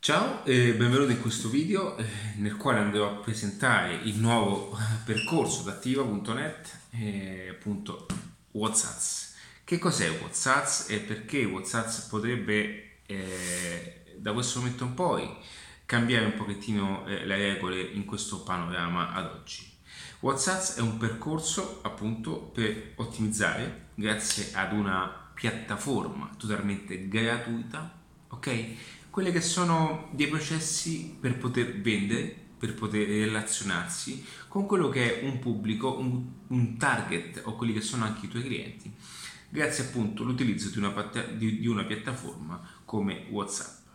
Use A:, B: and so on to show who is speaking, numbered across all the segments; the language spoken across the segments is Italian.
A: Ciao e benvenuti in questo video eh, nel quale andrò a presentare il nuovo eh, percorso da attiva.net e appunto WhatsApp. Che cos'è WhatsApp e perché WhatsApp potrebbe eh, da questo momento in poi cambiare un pochettino eh, le regole in questo panorama ad oggi. WhatsApp è un percorso appunto per ottimizzare grazie ad una piattaforma totalmente gratuita, ok? Quelle che sono dei processi per poter vendere, per poter relazionarsi con quello che è un pubblico, un, un target o quelli che sono anche i tuoi clienti, grazie appunto all'utilizzo di una, di, di una piattaforma come WhatsApp.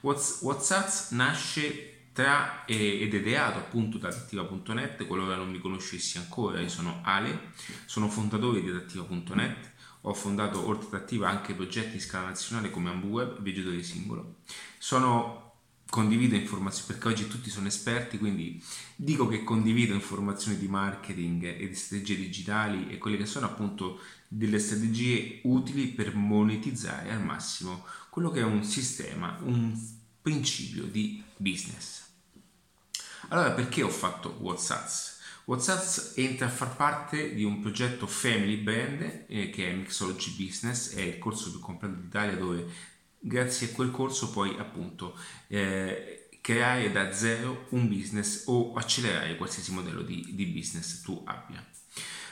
A: WhatsApp nasce tra, ed è ideato appunto da Adattiva.net, qualora non mi conoscessi ancora, io sono Ale, sono fondatore di Adattiva.net, ho fondato oltre ad Adattiva anche progetti in scala nazionale come AmbuWeb Viaggiatore Singolo. Sono condivido informazioni perché oggi tutti sono esperti, quindi dico che condivido informazioni di marketing e di strategie digitali e quelle che sono appunto delle strategie utili per monetizzare al massimo quello che è un sistema, un principio di business. Allora perché ho fatto WhatsApp? WhatsApp entra a far parte di un progetto Family Brand eh, che è Mixology Business, è il corso più completo d'Italia dove grazie a quel corso puoi appunto eh, creare da zero un business o accelerare qualsiasi modello di, di business tu abbia.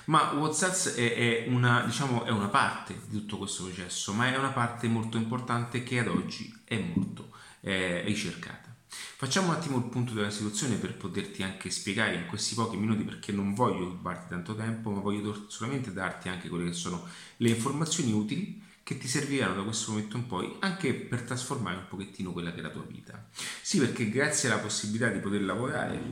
A: Ma WhatsApp è, è, una, diciamo, è una parte di tutto questo processo, ma è una parte molto importante che ad oggi è molto eh, ricercata. Facciamo un attimo il punto della situazione per poterti anche spiegare in questi pochi minuti perché non voglio rubarti tanto tempo, ma voglio solamente darti anche quelle che sono le informazioni utili che ti serviranno da questo momento in poi anche per trasformare un pochettino quella che è la tua vita. Sì, perché grazie alla possibilità di poter lavorare,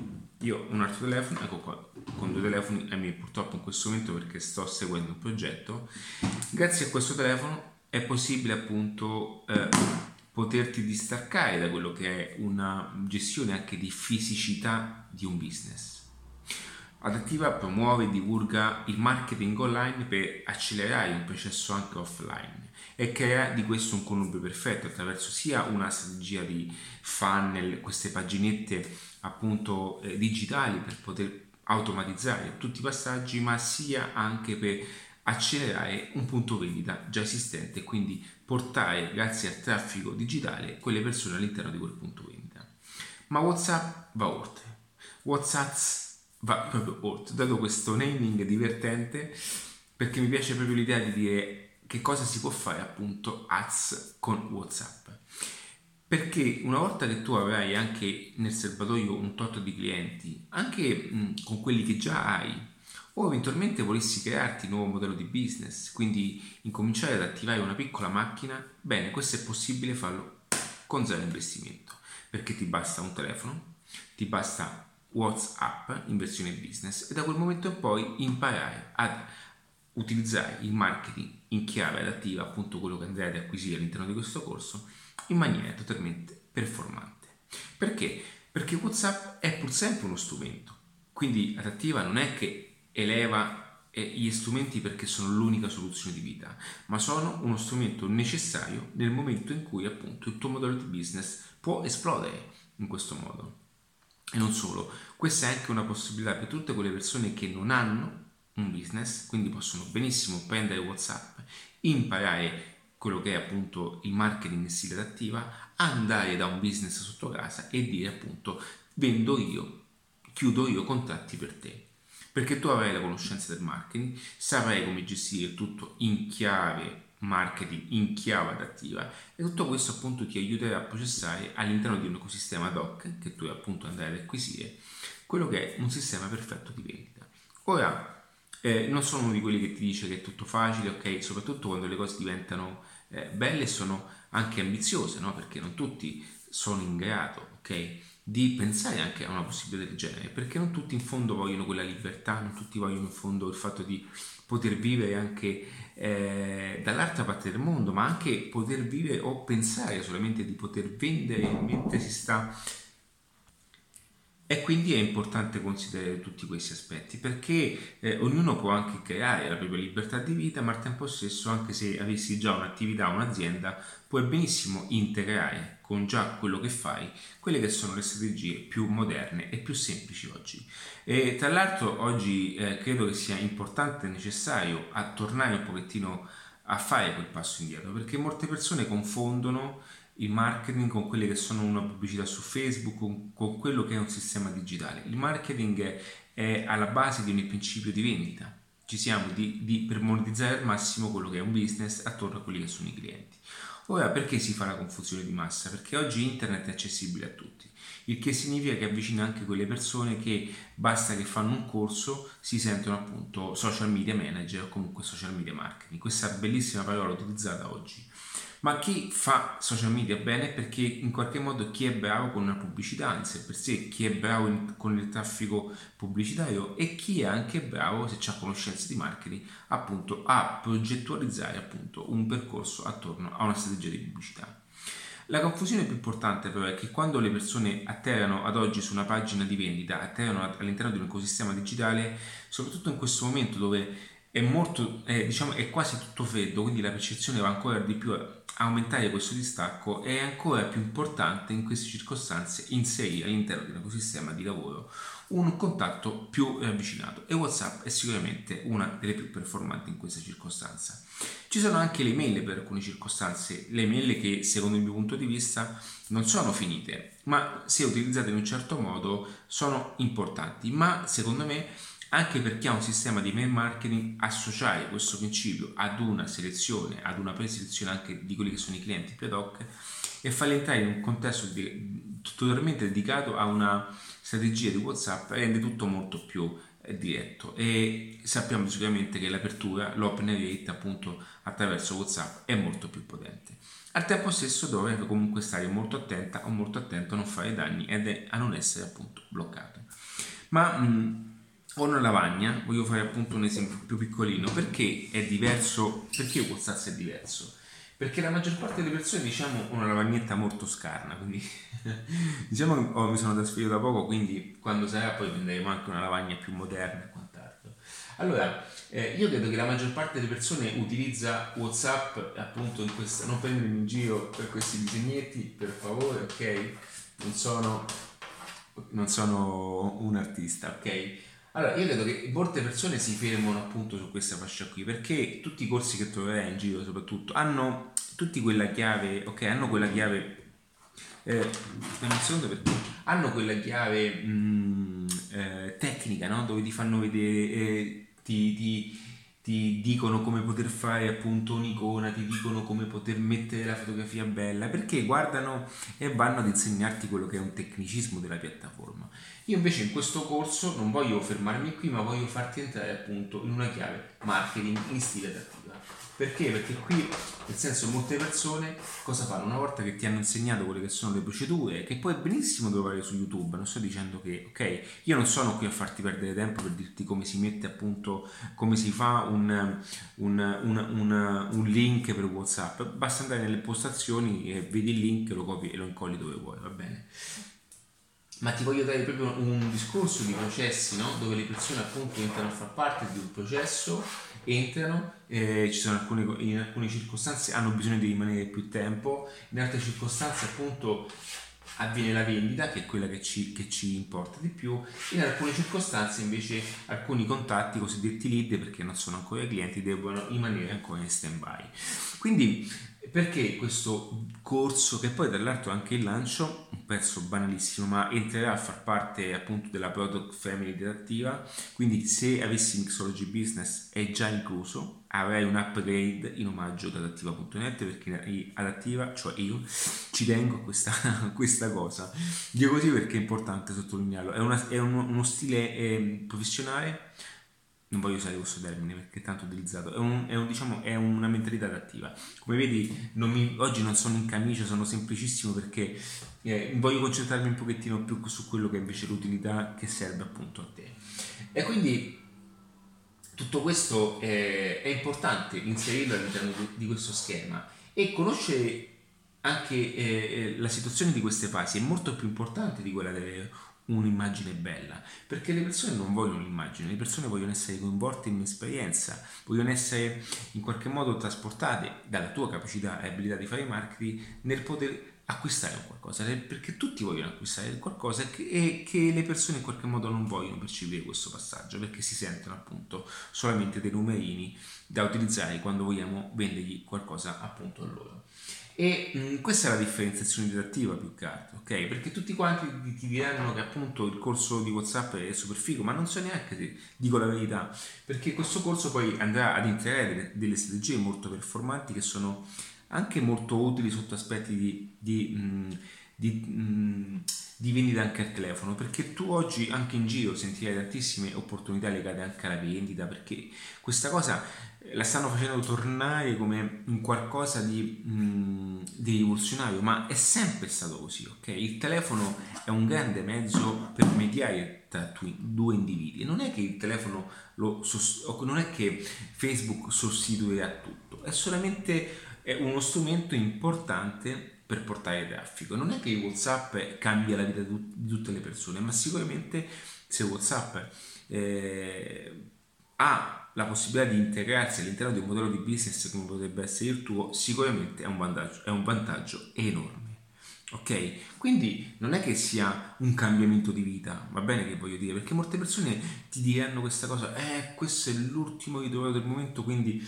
A: io ho un altro telefono, ecco qua, con due telefoni, e mi purtroppo in questo momento perché sto seguendo un progetto, grazie a questo telefono è possibile appunto eh, poterti distaccare da quello che è una gestione anche di fisicità di un business. Adattiva promuove e divulga il marketing online per accelerare un processo anche offline e crea di questo un connubio perfetto attraverso sia una strategia di funnel, queste paginette appunto eh, digitali per poter automatizzare tutti i passaggi, ma sia anche per accelerare un punto vendita già esistente e quindi portare grazie al traffico digitale quelle persone all'interno di quel punto vendita. Ma WhatsApp va oltre. WhatsApp va proprio oltre, dato questo naming divertente perché mi piace proprio l'idea di dire che cosa si può fare appunto ads con WhatsApp. Perché una volta che tu avrai anche nel serbatoio un tot di clienti, anche con quelli che già hai, o eventualmente volessi crearti un nuovo modello di business, quindi incominciare ad attivare una piccola macchina, bene, questo è possibile farlo con zero investimento, perché ti basta un telefono, ti basta WhatsApp in versione business e da quel momento in poi imparare ad utilizzare il marketing in chiave adattiva, appunto quello che andrai ad acquisire all'interno di questo corso, in maniera totalmente performante. Perché? Perché WhatsApp è pur sempre uno strumento, quindi adattiva non è che eleva eh, gli strumenti perché sono l'unica soluzione di vita, ma sono uno strumento necessario nel momento in cui appunto il tuo modello di business può esplodere in questo modo. E non solo, questa è anche una possibilità per tutte quelle persone che non hanno un business, quindi possono benissimo prendere WhatsApp, imparare quello che è appunto il marketing in stile attiva, andare da un business sotto casa e dire appunto vendo io, chiudo io contratti per te perché tu avrai la conoscenza del marketing, saprai come gestire tutto in chiave marketing, in chiave adattiva e tutto questo appunto ti aiuterà a processare all'interno di un ecosistema ad hoc che tu appunto andrai ad acquisire quello che è un sistema perfetto di vendita. Ora, eh, non sono uno di quelli che ti dice che è tutto facile, ok? Soprattutto quando le cose diventano eh, belle e sono anche ambiziose, no? Perché non tutti sono in grado, ok? di pensare anche a una possibilità del genere, perché non tutti in fondo vogliono quella libertà, non tutti vogliono in fondo il fatto di poter vivere anche eh, dall'altra parte del mondo, ma anche poter vivere o pensare solamente di poter vendere mentre si sta e quindi è importante considerare tutti questi aspetti perché eh, ognuno può anche creare la propria libertà di vita, ma al tempo stesso, anche se avessi già un'attività, un'azienda, puoi benissimo integrare con già quello che fai quelle che sono le strategie più moderne e più semplici oggi. E tra l'altro oggi eh, credo che sia importante e necessario a tornare un pochettino a fare quel passo indietro perché molte persone confondono il marketing con quelle che sono una pubblicità su Facebook, con, con quello che è un sistema digitale. Il marketing è, è alla base di ogni principio di vendita. Ci siamo di, di, per monetizzare al massimo quello che è un business attorno a quelli che sono i clienti. Ora, perché si fa la confusione di massa? Perché oggi internet è accessibile a tutti, il che significa che avvicina anche quelle persone che basta che fanno un corso, si sentono appunto social media manager o comunque social media marketing. Questa bellissima parola utilizzata oggi ma chi fa social media bene perché in qualche modo chi è bravo con una pubblicità sé per sé, chi è bravo in, con il traffico pubblicitario e chi è anche bravo, se ha conoscenze di marketing, appunto a progettualizzare appunto un percorso attorno a una strategia di pubblicità. La confusione più importante però è che quando le persone atterrano ad oggi su una pagina di vendita, atterrano all'interno di un ecosistema digitale, soprattutto in questo momento dove è molto, è, diciamo, è quasi tutto freddo, quindi la percezione va ancora di più aumentare questo distacco. È ancora più importante in queste circostanze inserire all'interno di un ecosistema di lavoro un contatto più ravvicinato e WhatsApp è sicuramente una delle più performanti in questa circostanza. Ci sono anche le mail per alcune circostanze, le mail che secondo il mio punto di vista non sono finite, ma se utilizzate in un certo modo sono importanti, ma secondo me anche perché ha un sistema di mail marketing associare questo principio ad una selezione, ad una preselezione anche di quelli che sono i clienti più ad hoc e farli entrare in un contesto di, totalmente dedicato a una strategia di WhatsApp rende tutto molto più eh, diretto e sappiamo sicuramente che l'apertura, l'open rate appunto attraverso WhatsApp è molto più potente. Al tempo stesso dovrebbe comunque stare molto attenta o molto attento a non fare danni ed a non essere appunto bloccato. Ma mh, una lavagna, voglio fare appunto un esempio più piccolino, perché è diverso, perché WhatsApp è diverso? Perché la maggior parte delle persone diciamo una lavagnetta molto scarna, quindi diciamo che oh, mi sono trasferito da poco, quindi quando sarà poi prenderemo anche una lavagna più moderna e quant'altro. Allora, eh, io credo che la maggior parte delle persone utilizza WhatsApp appunto in questa, non prendermi in giro per questi disegnetti, per favore, ok? Non sono, non sono un artista, ok? Allora, io credo che molte persone si fermano appunto su questa fascia qui perché tutti i corsi che troverai in giro, soprattutto, hanno tutti quella chiave, ok, hanno quella chiave. Eh, un secondo perché hanno quella chiave mh, mm, eh, tecnica, no? Dove ti fanno vedere, eh, ti, ti ti dicono come poter fare appunto un'icona, ti dicono come poter mettere la fotografia bella, perché guardano e vanno ad insegnarti quello che è un tecnicismo della piattaforma. Io invece in questo corso non voglio fermarmi qui, ma voglio farti entrare appunto in una chiave marketing in stile adattiva. Perché? Perché qui, nel senso, molte persone cosa fanno? Una volta che ti hanno insegnato quelle che sono le procedure, che puoi benissimo trovare su YouTube, non sto dicendo che, ok, io non sono qui a farti perdere tempo per dirti come si mette appunto, come si fa un, un, un, un link per WhatsApp, basta andare nelle postazioni e vedi il link, lo copi e lo incolli dove vuoi, va bene? ma ti voglio dare proprio un discorso di processi no? dove le persone appunto entrano a far parte di un processo entrano, eh, ci sono alcune, in alcune circostanze hanno bisogno di rimanere più tempo, in altre circostanze appunto avviene la vendita che è quella che ci, che ci importa di più, in alcune circostanze invece alcuni contatti cosiddetti lead perché non sono ancora clienti devono rimanere ancora in stand by. Quindi perché questo corso, che poi tra anche il lancio, un pezzo banalissimo, ma entrerà a far parte appunto della product family di Adattiva, quindi se avessi Mixology Business è già incluso, avrai un upgrade in omaggio ad adattiva.net perché adattiva, cioè io, ci tengo a questa, questa cosa. Dico così perché è importante sottolinearlo, è, una, è uno, uno, stile eh, professionale non voglio usare questo termine perché è tanto utilizzato, è, un, è, un, diciamo, è una mentalità adattiva. Come vedi, non mi, oggi non sono in camicia, sono semplicissimo perché eh, voglio concentrarmi un pochettino più su quello che è invece l'utilità che serve appunto a te. E quindi tutto questo è, è importante inserirlo all'interno di, di, questo schema e conoscere anche eh, eh, la situazione di queste fasi è molto più importante di quella delle un'immagine bella, perché le persone non vogliono un'immagine, le persone vogliono essere coinvolte in un'esperienza, vogliono essere in qualche modo trasportate dalla tua capacità e abilità di fare marketing nel poter acquistare qualcosa, perché tutti vogliono acquistare qualcosa e che, le persone in qualche modo non vogliono percepire questo passaggio perché si sentono appunto solamente dei numerini da utilizzare quando vogliamo vendergli qualcosa appunto a loro. E mh, mm, questa è la differenziazione didattiva più che altro, ok? Perché tutti quanti ti diranno che appunto il corso di WhatsApp è super figo, ma non so neanche se dico la verità, perché questo corso poi andrà ad integrare delle, delle strategie molto performanti che sono anche molto utili sotto aspetti di, di, mh, di, mh, di, vendita anche al telefono, perché tu oggi anche in giro sentirai tantissime opportunità legate anche alla vendita, perché questa cosa eh, la stanno facendo tornare come un qualcosa di, mh, di rivoluzionario, ma è sempre stato così, ok? Il telefono è un grande mezzo per mediare tra due individui. Non è che il telefono lo non è che Facebook sostituirà tutto, è solamente uno strumento importante per portare traffico. Non è che WhatsApp cambia la vita di tutte le persone, ma sicuramente se WhatsApp eh, ha la possibilità di integrarsi all'interno di un modello di business come potrebbe essere il tuo, sicuramente è un vantaggio, è un vantaggio enorme. Ok? Quindi non è che sia un cambiamento di vita, va bene che voglio dire, perché molte persone ti diranno questa cosa, eh, questo è l'ultimo ritrovato del momento, quindi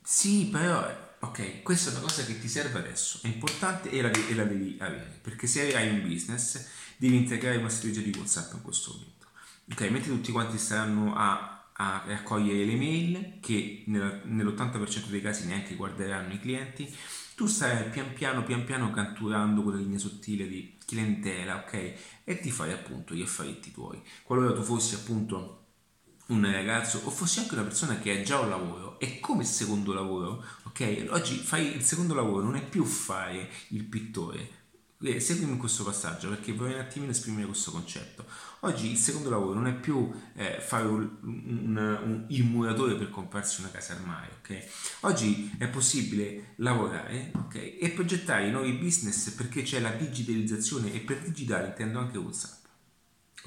A: sì, però ok, questa è una cosa che ti serve adesso, è importante e la, e la, devi avere, perché se hai un business devi integrare una strategia di WhatsApp in questo momento. Ok, mentre tutti quanti staranno a, a raccogliere le mail, che nella, nell'80% dei casi neanche guarderanno i clienti, tu stai pian piano, pian piano catturando quella linea sottile di clientela, ok? E ti fai appunto gli affaritti tuoi. Qualora tu fossi appunto un ragazzo o fossi anche una persona che ha già un lavoro e come secondo lavoro, ok? Oggi fai il secondo lavoro, non è più fare il pittore. Eh, seguimi in questo passaggio perché vorrei un attimino esprimere questo concetto. Oggi il secondo lavoro non è più eh, fare un, un, un, il muratore per comprarsi una casa armadio, ok? Oggi è possibile lavorare, ok? E progettare nuovi business perché c'è la digitalizzazione e per digitale intendo anche WhatsApp.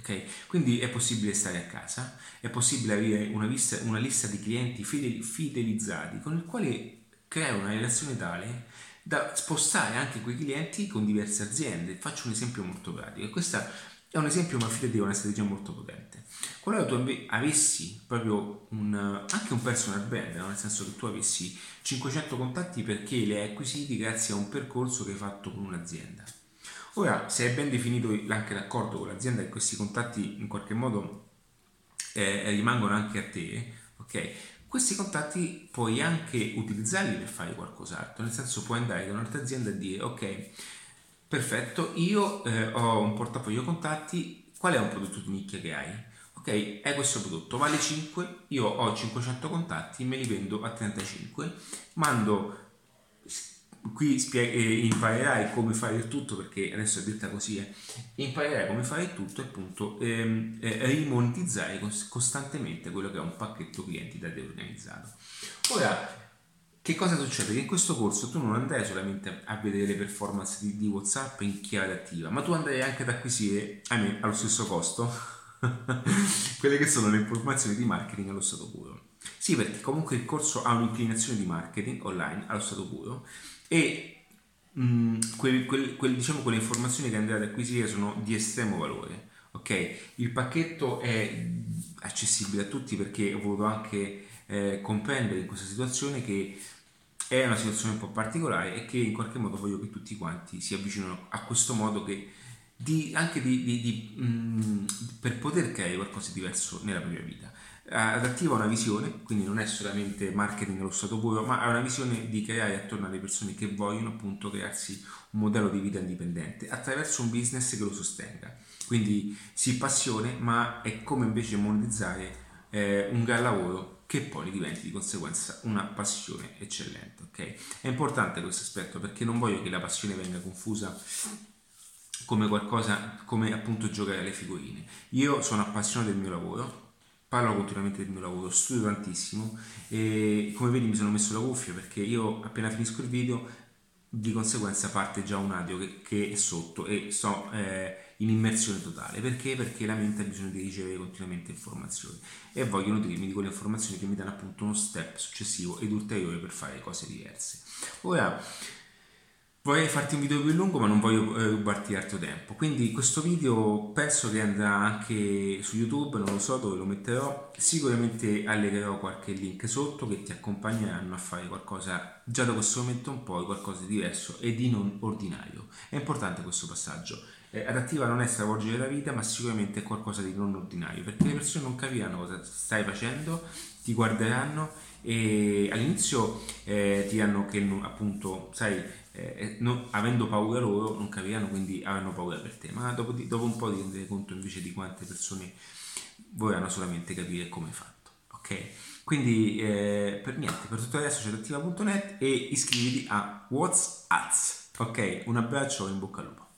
A: Okay? Quindi è possibile stare a casa, è possibile avere una lista, una lista di clienti fidelizzati con il quale creare una relazione tale da spostare anche quei clienti con diverse aziende. Faccio un esempio molto pratico. Questo è un esempio, ma fidati, è una strategia molto potente. Qualora tu avessi proprio un, anche un personal brand, nel senso che tu avessi 500 contatti perché li hai acquisiti grazie a un percorso che hai fatto con un'azienda Ora, se è ben definito anche l'accordo con l'azienda e questi contatti in qualche modo eh, rimangono anche a te, ok? Questi contatti puoi anche utilizzarli per fare qualcos'altro, nel senso puoi andare da un'altra azienda e dire ok, perfetto, io eh, ho un portafoglio contatti, qual è un prodotto di nicchia che hai? Ok, è questo prodotto, vale 5, io ho 500 contatti, me li vendo a 35, mando qui spie- eh, imparerai come fare il tutto perché adesso è detta così eh. imparerai come fare il tutto e appunto ehm, eh, rimonetizzare cos- costantemente quello che è un pacchetto clienti da te organizzato ora che cosa succede? Che in questo corso tu non andrai solamente a vedere le performance di, di Whatsapp in chiave attiva, ma tu andrai anche ad acquisire, ahimè, allo stesso costo, quelle che sono le informazioni di marketing allo stato puro. Sì, perché comunque il corso ha un'inclinazione di marketing online allo stato puro e mh, mm, quel, quel, quel, diciamo, quelle informazioni che andate ad acquisire sono di estremo valore. Ok, il pacchetto è accessibile a tutti perché ho voluto anche eh, comprendere in questa situazione che è una situazione un po' particolare e che in qualche modo voglio che tutti quanti si avvicinino a questo modo che di, anche di, di, di mh, mm, per poter creare qualcosa di diverso nella propria vita adattiva una visione, quindi non è solamente marketing allo stato puro, ma ha una visione di creare attorno alle persone che vogliono appunto crearsi un modello di vita indipendente attraverso un business che lo sostenga. Quindi sì passione, ma è come invece monetizzare eh, un gran lavoro che poi diventi di conseguenza una passione eccellente. Okay? È importante questo aspetto perché non voglio che la passione venga confusa come qualcosa come appunto giocare alle figurine. Io sono appassionato del mio lavoro, parlo continuamente del mio lavoro, studio tantissimo e come vedi mi sono messo la cuffia perché io appena finisco il video di conseguenza parte già un audio che, che è sotto e sto eh, in immersione totale perché? Perché la mente ha bisogno di ricevere continuamente informazioni e voglio nutrirmi di quelle informazioni che mi danno appunto uno step successivo ed ulteriore per fare cose diverse. Ora Vorrei farti un video più lungo ma non voglio eh, rubarti altro tempo, quindi questo video penso che andrà anche su YouTube, non lo so dove lo metterò, sicuramente allegherò qualche link sotto che ti accompagneranno a fare qualcosa già da questo momento un po' qualcosa di diverso e di non ordinario. È importante questo passaggio. Eh, adattiva non è stravolgere la vita ma sicuramente è qualcosa di non ordinario perché le persone non capiranno cosa stai facendo, ti guarderanno e all'inizio eh, diranno che appunto sai eh, non, avendo paura loro non capiranno quindi avranno paura per te. Ma dopo, di, dopo un po' ti rendere conto invece di quante persone vorranno solamente capire come hai fatto ok? Quindi eh, per niente per tutto adesso c'è attiva.net e iscriviti a What's Ads ok? Un abbraccio e in bocca al lupo